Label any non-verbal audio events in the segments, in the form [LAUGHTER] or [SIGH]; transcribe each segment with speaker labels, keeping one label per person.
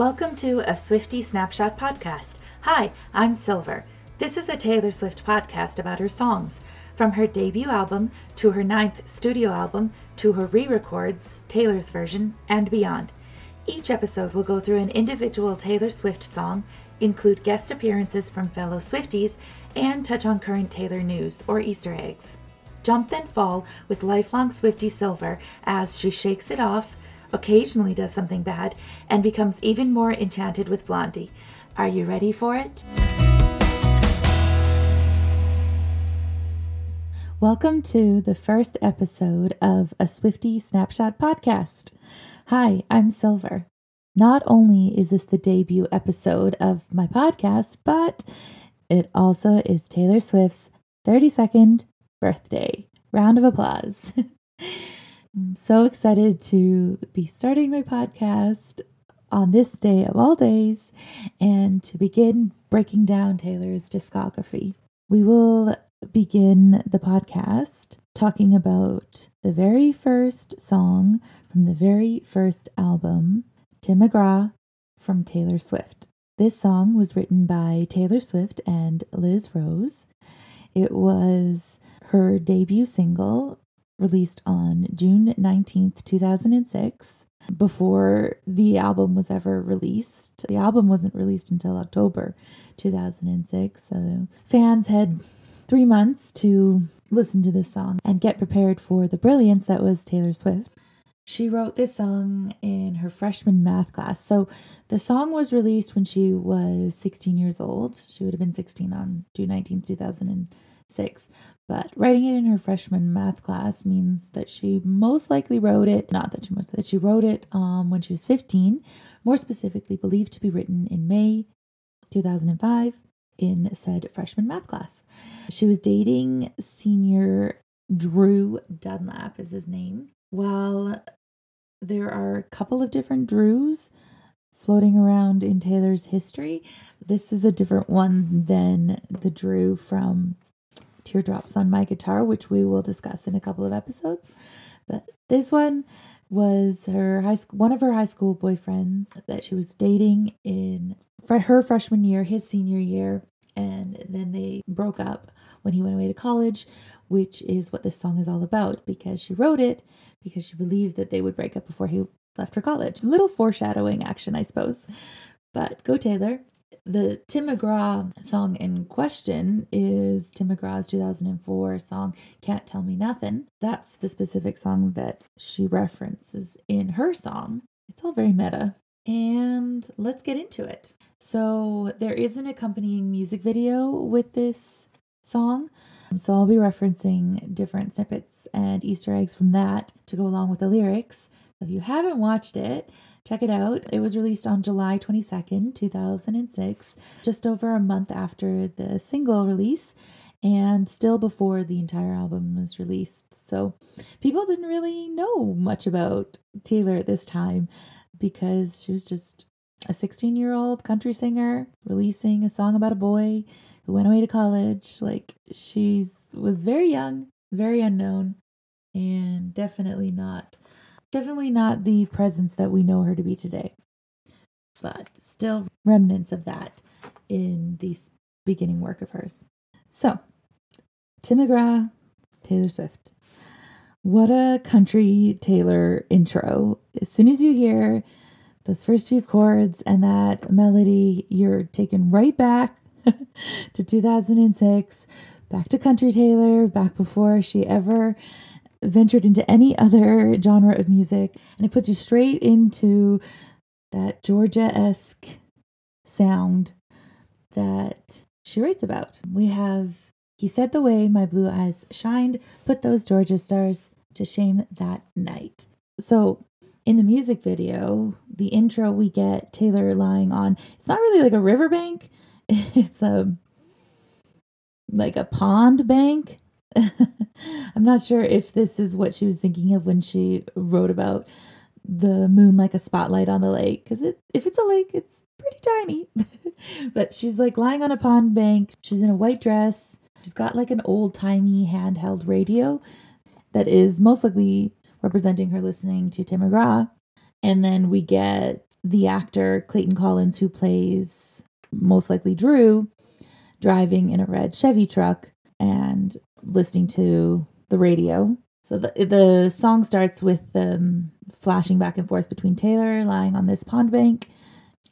Speaker 1: Welcome to a Swiftie Snapshot podcast. Hi, I'm Silver. This is a Taylor Swift podcast about her songs, from her debut album to her ninth studio album to her re records, Taylor's version, and beyond. Each episode will go through an individual Taylor Swift song, include guest appearances from fellow Swifties, and touch on current Taylor news or Easter eggs. Jump then fall with lifelong Swiftie Silver as she shakes it off, occasionally does something bad, and becomes even more enchanted with Blondie. Are you ready for it? Welcome to the first episode of a Swiftie Snapshot podcast. Hi, I'm Silver. Not only is this the debut episode of my podcast, but it also is Taylor Swift's 32nd birthday. Round of applause. [LAUGHS] I'm so excited to be starting my podcast on this day of all days and to begin breaking down Taylor's discography. We will begin the podcast talking about the very first song from the very first album, Tim McGraw from Taylor Swift. This song was written by Taylor Swift and Liz Rose. It was her debut single released on June 19th, 2006, before the album was ever released. The album wasn't released until October 2006, so fans had three months to listen to this song and get prepared for the brilliance that was Taylor Swift. She wrote this song in her freshman math class. So the song was released when she was 16 years old. She would have been 16 on June 19th, 2006. But writing it in her freshman math class means that she most likely wrote it, not that she most, that she wrote it um, when she was 15, more specifically believed to be written in May 2005 in said freshman math class. She was dating senior Drew Dunlap is his name. While there are a couple of different Drews floating around in Taylor's history, this is a different one than the Drew from Teardrops on My Guitar, which we will discuss in a couple of episodes. But this one was her high school, one of her high school boyfriends that she was dating in her freshman year, his senior year, and then they broke up when he went away to college, which is what this song is all about because she wrote it because she believed that they would break up before he left for college. Little foreshadowing action, I suppose. But go Taylor the Tim McGraw song in question is Tim McGraw's 2004 song Can't Tell Me Nothing. That's the specific song that she references in her song. It's all very meta. And let's get into it. So, there is an accompanying music video with this song. So, I'll be referencing different snippets and Easter eggs from that to go along with the lyrics. If you haven't watched it, Check it out. It was released on July 22nd, 2006, just over a month after the single release and still before the entire album was released. So people didn't really know much about Taylor at this time because she was just a 16 year old country singer releasing a song about a boy who went away to college. Like she was very young, very unknown, and definitely not Definitely not the presence that we know her to be today, but still remnants of that in the beginning work of hers. So, Tim McGraw, Taylor Swift. What a country Taylor intro. As soon as you hear those first few chords and that melody, you're taken right back [LAUGHS] to 2006, back to country Taylor, back before she ever ventured into any other genre of music, and it puts you straight into that Georgia esque sound that she writes about. We have He Said the Way My Blue Eyes Shined, Put Those Georgia Stars to Shame That Night. So, in the music video, the intro we get Taylor lying on, it's not really like a riverbank, [LAUGHS] it's a like a pond bank [LAUGHS] I'm not sure if this is what she was thinking of when she wrote about the moon like a spotlight on the lake. Because it, if it's a lake, it's pretty tiny. [LAUGHS] but she's like lying on a pond bank. She's in a white dress. She's got like an old timey handheld radio that is most likely representing her listening to Tim McGraw. And then we get the actor Clayton Collins, who plays most likely Drew, driving in a red Chevy truck and listening to the radio. So the the song starts with um, flashing back and forth between Taylor lying on this pond bank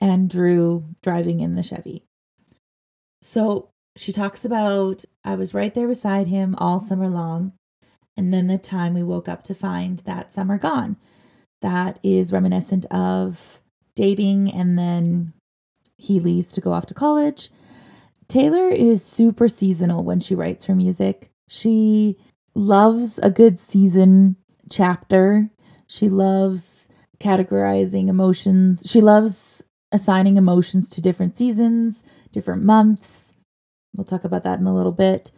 Speaker 1: and Drew driving in the Chevy. So she talks about I was right there beside him all summer long, and then the time we woke up to find that summer gone. That is reminiscent of dating and then he leaves to go off to college. Taylor is super seasonal when she writes her music. She loves a good season chapter. She loves categorizing emotions. She loves assigning emotions to different seasons, different months. We'll talk about that in a little bit.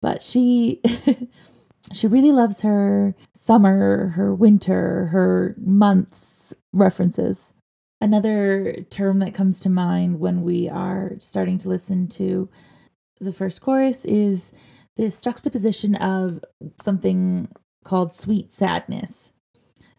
Speaker 1: But she [LAUGHS] she really loves her summer, her winter, her months references. Another term that comes to mind when we are starting to listen to the first chorus is this juxtaposition of something called sweet sadness.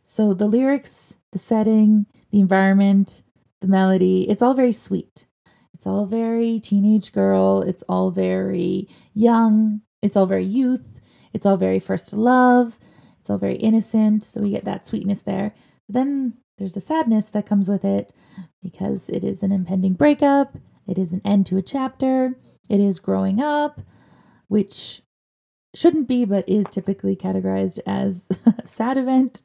Speaker 1: So the lyrics, the setting, the environment, the melody, it's all very sweet. It's all very teenage girl. It's all very young. It's all very youth. It's all very first love. It's all very innocent. So we get that sweetness there. Then there's a sadness that comes with it because it is an impending breakup. It is an end to a chapter. It is growing up, which shouldn't be, but is typically categorized as [LAUGHS] a sad event.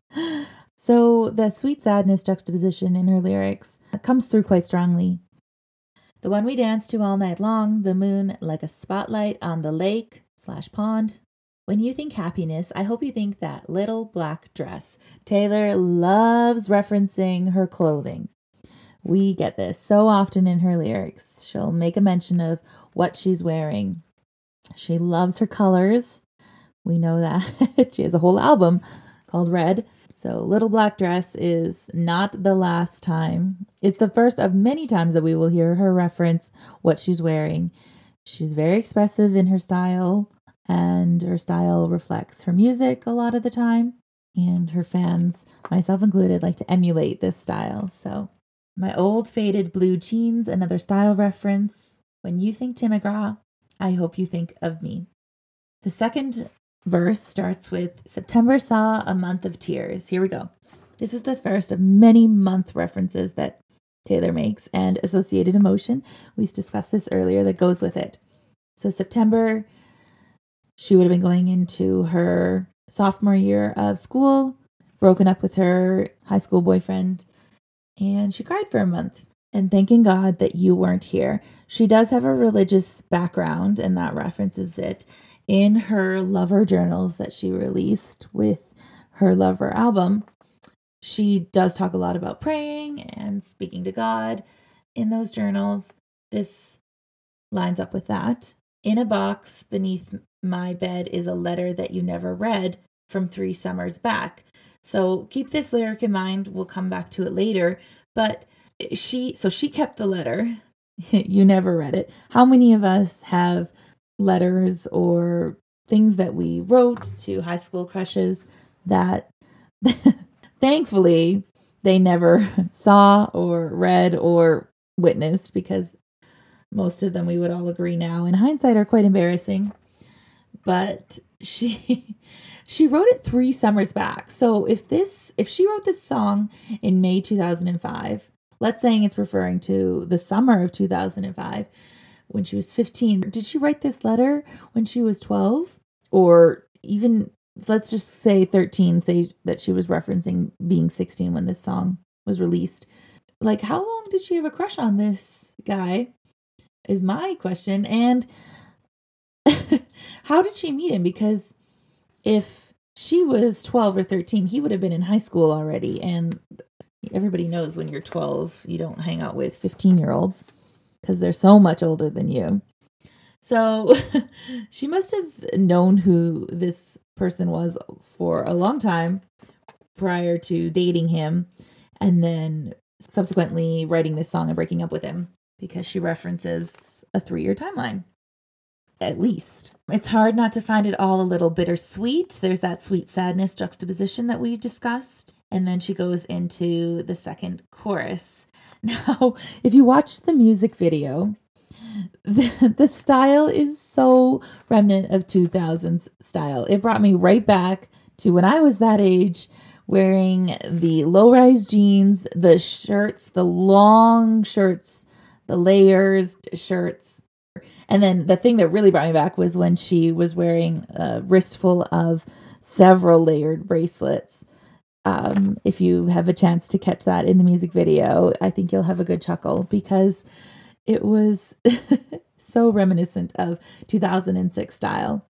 Speaker 1: So the sweet sadness juxtaposition in her lyrics comes through quite strongly. The one we dance to all night long, the moon like a spotlight on the lake slash pond. When you think happiness, I hope you think that little black dress. Taylor loves referencing her clothing. We get this so often in her lyrics. She'll make a mention of what she's wearing. She loves her colors. We know that. [LAUGHS] she has a whole album called Red. So, Little Black Dress is not the last time. It's the first of many times that we will hear her reference what she's wearing. She's very expressive in her style, and her style reflects her music a lot of the time. And her fans, myself included, like to emulate this style. So, my old faded blue jeans, another style reference. When you think Tim McGraw, I hope you think of me. The second verse starts with September saw a month of tears. Here we go. This is the first of many month references that Taylor makes and associated emotion. We discussed this earlier that goes with it. So, September, she would have been going into her sophomore year of school, broken up with her high school boyfriend, and she cried for a month and thanking God that you weren't here. She does have a religious background, and that references it in her Lover journals that she released with her Lover album. She does talk a lot about praying and speaking to God in those journals. This lines up with that. In a box beneath my bed is a letter that you never read from three summers back. So keep this lyric in mind. We'll come back to it later. But she, so she kept the letter. [LAUGHS] you never read it. How many of us have letters or things that we wrote to high school crushes that [LAUGHS] thankfully they never [LAUGHS] saw or read or witnessed because most of them we would all agree now in hindsight are quite embarrassing but she she wrote it 3 summers back so if this if she wrote this song in May 2005 let's saying it's referring to the summer of 2005 when she was 15. Did she write this letter when she was 12? Or even, let's just say 13, say that she was referencing being 16 when this song was released. Like, how long did she have a crush on this guy? Is my question. And [LAUGHS] how did she meet him? Because if she was 12 or 13, he would have been in high school already. And everybody knows when you're 12, you don't hang out with 15 year olds because they're so much older than you. So [LAUGHS] she must have known who this person was for a long time prior to dating him and then subsequently writing this song and breaking up with him because she references a three year timeline. At least. It's hard not to find it all a little bittersweet. There's that sweet sadness juxtaposition that we discussed. And then she goes into the second chorus [LAUGHS] Now, if you watch the music video, [LAUGHS] the, the style is so remnant of 2000s style. It brought me right back to when I was that age wearing the low rise jeans, the shirts, the long shirts, the layers shirts. And then the thing that really brought me back was when she was wearing a wristful of several layered bracelets um, if you have a chance to catch that in the music video, I think you'll have a good chuckle because it was [LAUGHS] so reminiscent of 2006 style.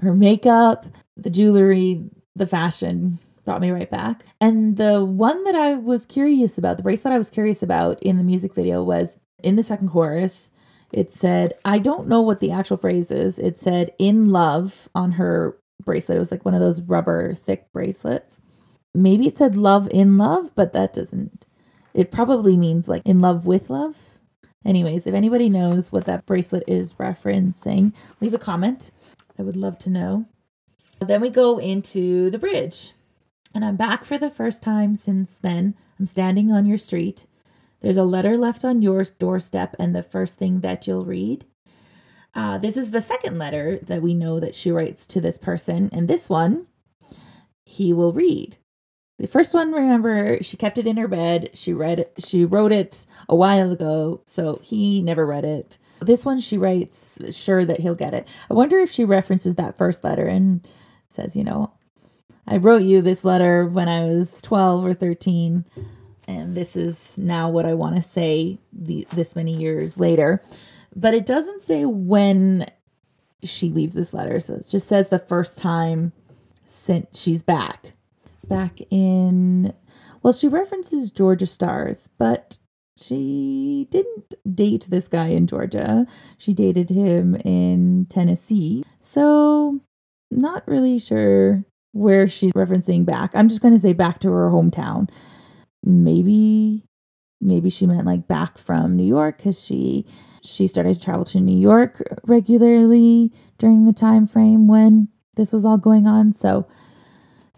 Speaker 1: Her makeup, the jewelry, the fashion brought me right back. And the one that I was curious about, the bracelet I was curious about in the music video was in the second chorus. It said, I don't know what the actual phrase is. It said in love on her bracelet. It was like one of those rubber thick bracelets maybe it said love in love, but that doesn't. It probably means like in love with love. Anyways, if anybody knows what that bracelet is referencing, leave a comment. I would love to know. Then we go into the bridge. And I'm back for the first time since then. I'm standing on your street. There's a letter left on your doorstep, and the first thing that you'll read. Uh, this is the second letter that we know that she writes to this person, and this one he will read. The first one, remember, she kept it in her bed. She read it, she wrote it a while ago, so he never read it. This one she writes sure that he'll get it. I wonder if she references that first letter and says, you know, I wrote you this letter when I was 12 or 13 and this is now what I want to say the, this many years later. But it doesn't say when she leaves this letter. So it just says the first time since she's back back in, well, she references Georgia Stars, but she didn't date this guy in Georgia. She dated him in Tennessee. So, not really sure where she's referencing back. I'm just going to say back to her hometown. Maybe maybe she meant like back from New York cuz she she started to travel to New York regularly during the time frame when this was all going on. So,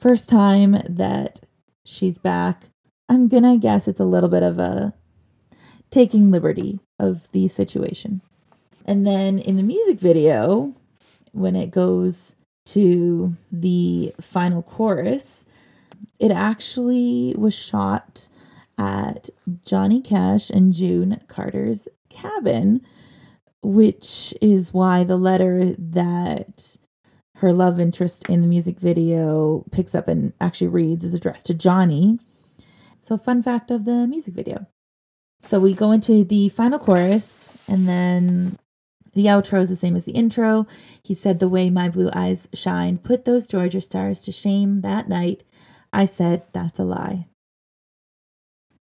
Speaker 1: first time that she's back, I'm gonna guess it's a little bit of a taking liberty of the situation. And then in the music video, when it goes to the final chorus, it actually was shot at Johnny Cash and June Carter's cabin, which is why the letter that her love interest in the music video picks up and actually reads is addressed to Johnny. So, fun fact of the music video. So, we go into the final chorus, and then the outro is the same as the intro. He said, The way my blue eyes shine, put those Georgia stars to shame that night. I said, That's a lie.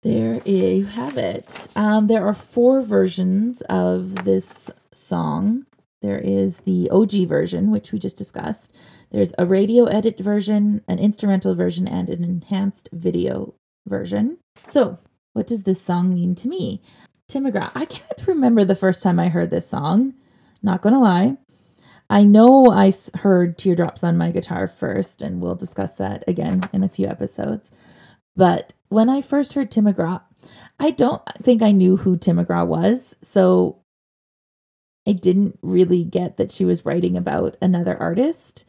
Speaker 1: There you have it. Um, there are four versions of this song. There is the OG version, which we just discussed. There's a radio edit version, an instrumental version, and an enhanced video version. So, what does this song mean to me? Tim McGraw. I can't remember the first time I heard this song. Not gonna lie. I know I heard Teardrops on My Guitar first, and we'll discuss that again in a few episodes. But when I first heard Tim McGraw, I don't think I knew who Tim McGraw was. So I didn't really get that she was writing about another artist.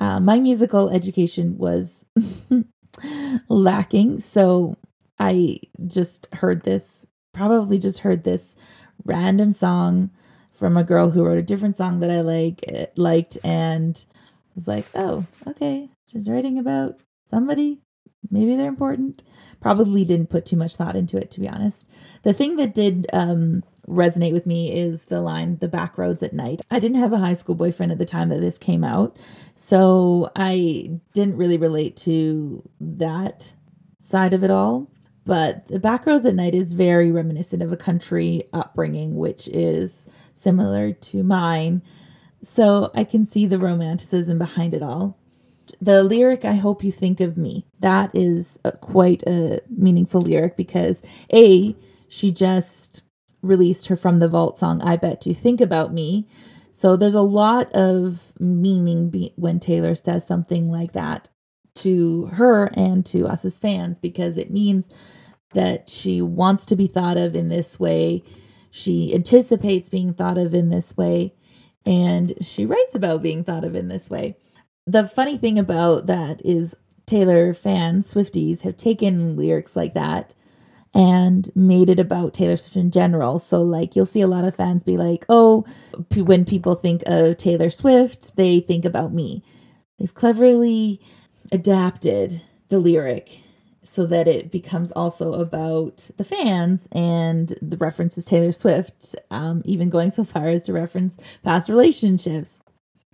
Speaker 1: Uh, my musical education was [LAUGHS] lacking, so I just heard this, probably just heard this random song from a girl who wrote a different song that I like eh, liked and was like, "Oh, okay, she's writing about somebody. Maybe they're important." Probably didn't put too much thought into it, to be honest. The thing that did um, resonate with me is the line the back roads at night. I didn't have a high school boyfriend at the time that this came out so i didn't really relate to that side of it all. But the back roads at night is very reminiscent of a country upbringing which is similar to mine. So i can see the romanticism behind it all. The lyric i hope you think of me that is a, quite a meaningful lyric because a she just released her From the Vault song, I Bet You Think About Me. So there's a lot of meaning be- when Taylor says something like that to her and to us as fans because it means that she wants to be thought of in this way. She anticipates being thought of in this way, and she writes about being thought of in this way. The funny thing about that is Taylor fans, Swifties, have taken lyrics like that and made it about Taylor Swift in general. So, like, you'll see a lot of fans be like, oh, p- when people think of Taylor Swift, they think about me. They've cleverly adapted the lyric so that it becomes also about the fans and the references Taylor Swift, um, even going so far as to reference past relationships,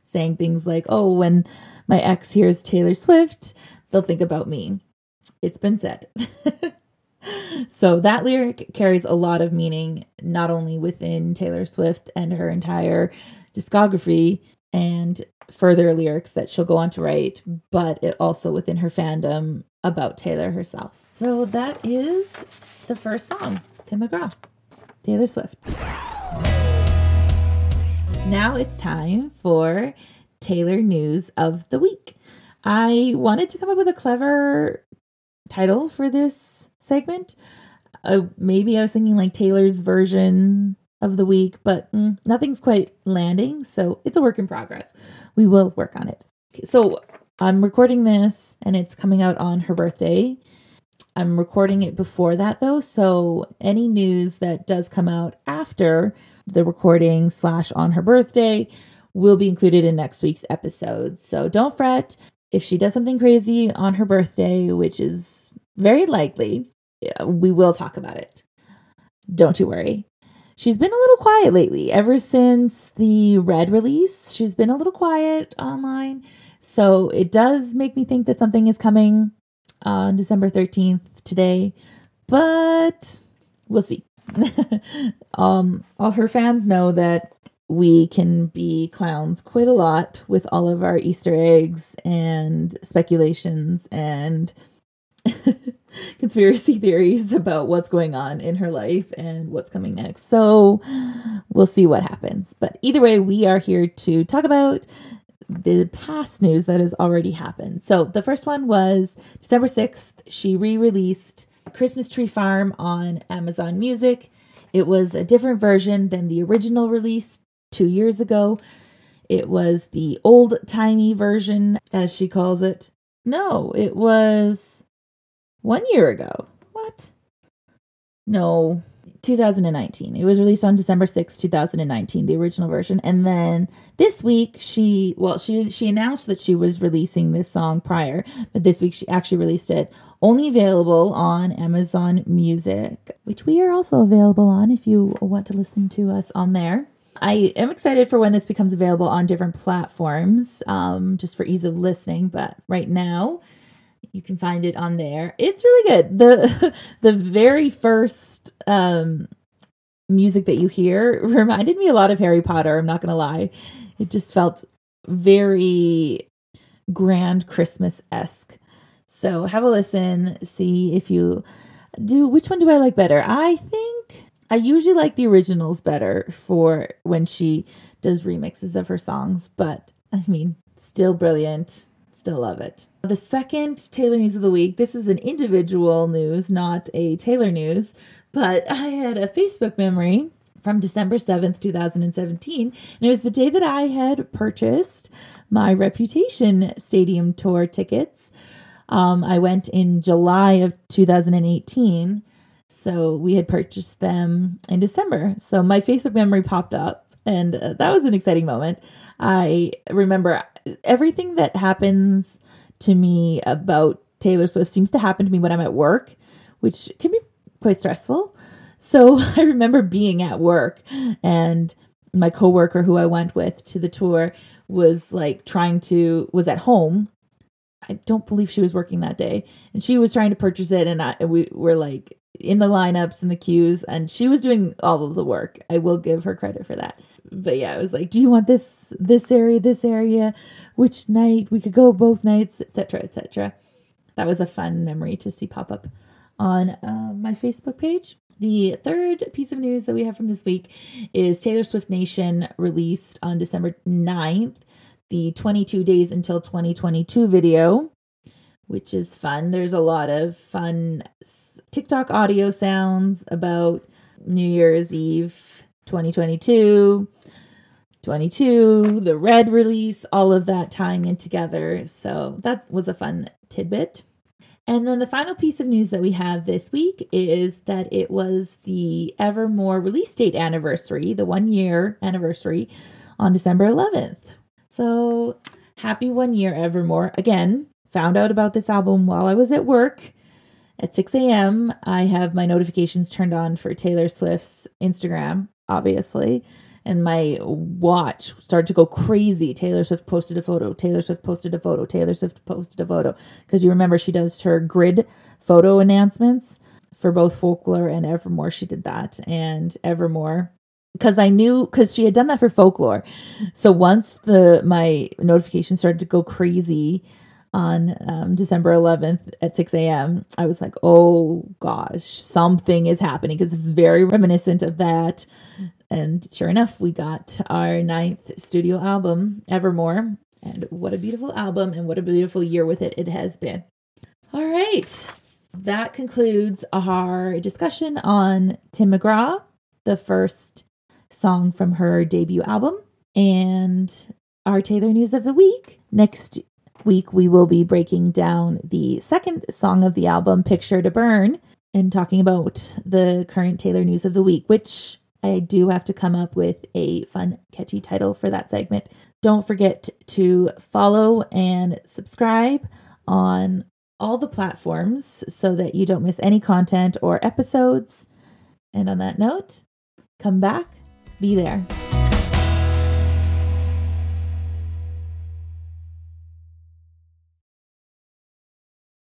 Speaker 1: saying things like, oh, when my ex hears Taylor Swift, they'll think about me. It's been said. [LAUGHS] so that lyric carries a lot of meaning, not only within Taylor Swift and her entire discography and further lyrics that she'll go on to write, but it also within her fandom about Taylor herself. So that is the first song, Tim McGraw, Taylor Swift. Now it's time for Taylor News of the Week. I wanted to come up with a clever title for this segment. Uh, maybe I was thinking like Taylor's version of the week, but mm, nothing's quite landing. So it's a work in progress. We will work on it. So I'm recording this and it's coming out on her birthday. I'm recording it before that though. So any news that does come out after the recording slash on her birthday will be included in next week's episode. So don't fret if she does something crazy on her birthday, which is very likely, we will talk about it. Don't you worry. She's been a little quiet lately. Ever since the Red release, she's been a little quiet online. So it does make me think that something is coming on December 13th today, but we'll see. [LAUGHS] um, all her fans know that we can be clowns quite a lot with all of our Easter eggs and speculations and [LAUGHS] conspiracy theories about what's going on in her life and what's coming next. So we'll see what happens. But either way, we are here to talk about the past news that has already happened. So the first one was December 6th, she re released Christmas Tree Farm on Amazon Music. It was a different version than the original release two years ago. It was the old timey version, as she calls it. No, it was one year ago. What? No, 2019. It was released on December 6, 2019, the original version. And then this week she well, she she announced that she was releasing this song prior, but this week she actually released it only available on Amazon Music, which we are also available on if you want to listen to us on there. I am excited for when this becomes available on different platforms, um, just for ease of listening. But right now, you can find it on there. It's really good. the [LAUGHS] The very first um, music that you hear [LAUGHS] reminded me a lot of Harry Potter. I'm not gonna lie, it just felt very grand Christmas esque. So have a listen, see if you do. Which one do I like better? I think I usually like the originals better for when she does remixes of her songs, but I mean, still brilliant. Still love it. The second Taylor News of the Week, this is an individual news, not a Taylor News, but I had a Facebook memory from December 7th, 2017, and it was the day that I had purchased my Reputation Stadium Tour tickets. Um, I went in July of 2018 so we had purchased them in December. So my Facebook memory popped up, and uh, that was an exciting moment. I remember everything that happens to me about Taylor Swift seems to happen to me when I'm at work, which can be quite stressful. So [LAUGHS] I remember being at work and my coworker who I went with to the tour was like trying to was at home. I don't believe she was working that day, and she was trying to purchase it, and I, we were like in the lineups and the queues and she was doing all of the work. I will give her credit for that. But yeah, I was like, "Do you want this this area, this area? Which night? We could go both nights, etc., etc." That was a fun memory to see pop up on uh, my Facebook page. The third piece of news that we have from this week is Taylor Swift Nation released on December 9th the 22 days until 2022 video, which is fun. There's a lot of fun TikTok audio sounds about New Year's Eve 2022, 22, the Red release, all of that tying in together. So that was a fun tidbit. And then the final piece of news that we have this week is that it was the Evermore release date anniversary, the one year anniversary on December 11th. So happy one year, Evermore. Again, found out about this album while I was at work at 6 a.m. I have my notifications turned on for Taylor Swift's Instagram, obviously and my watch started to go crazy. Taylor Swift posted a photo. Taylor Swift posted a photo. Taylor Swift posted a photo. Because you remember she does her grid photo announcements for both Folklore and Evermore. She did that. And Evermore because I knew because she had done that for folklore. So once the my notification started to go crazy on um, December 11th at 6 a.m., I was like, oh gosh, something is happening because it's very reminiscent of that. And sure enough, we got our ninth studio album, Evermore. And what a beautiful album and what a beautiful year with it it has been. All right. That concludes our discussion on Tim McGraw, the first song from her debut album, and our Taylor News of the Week. Next week, we will be breaking down the second song of the album, Picture to Burn, and talking about the current Taylor News of the Week, which I do have to come up with a fun, catchy title for that segment. Don't forget to follow and subscribe on all the platforms so that you don't miss any content or episodes. And on that note, come back, be there.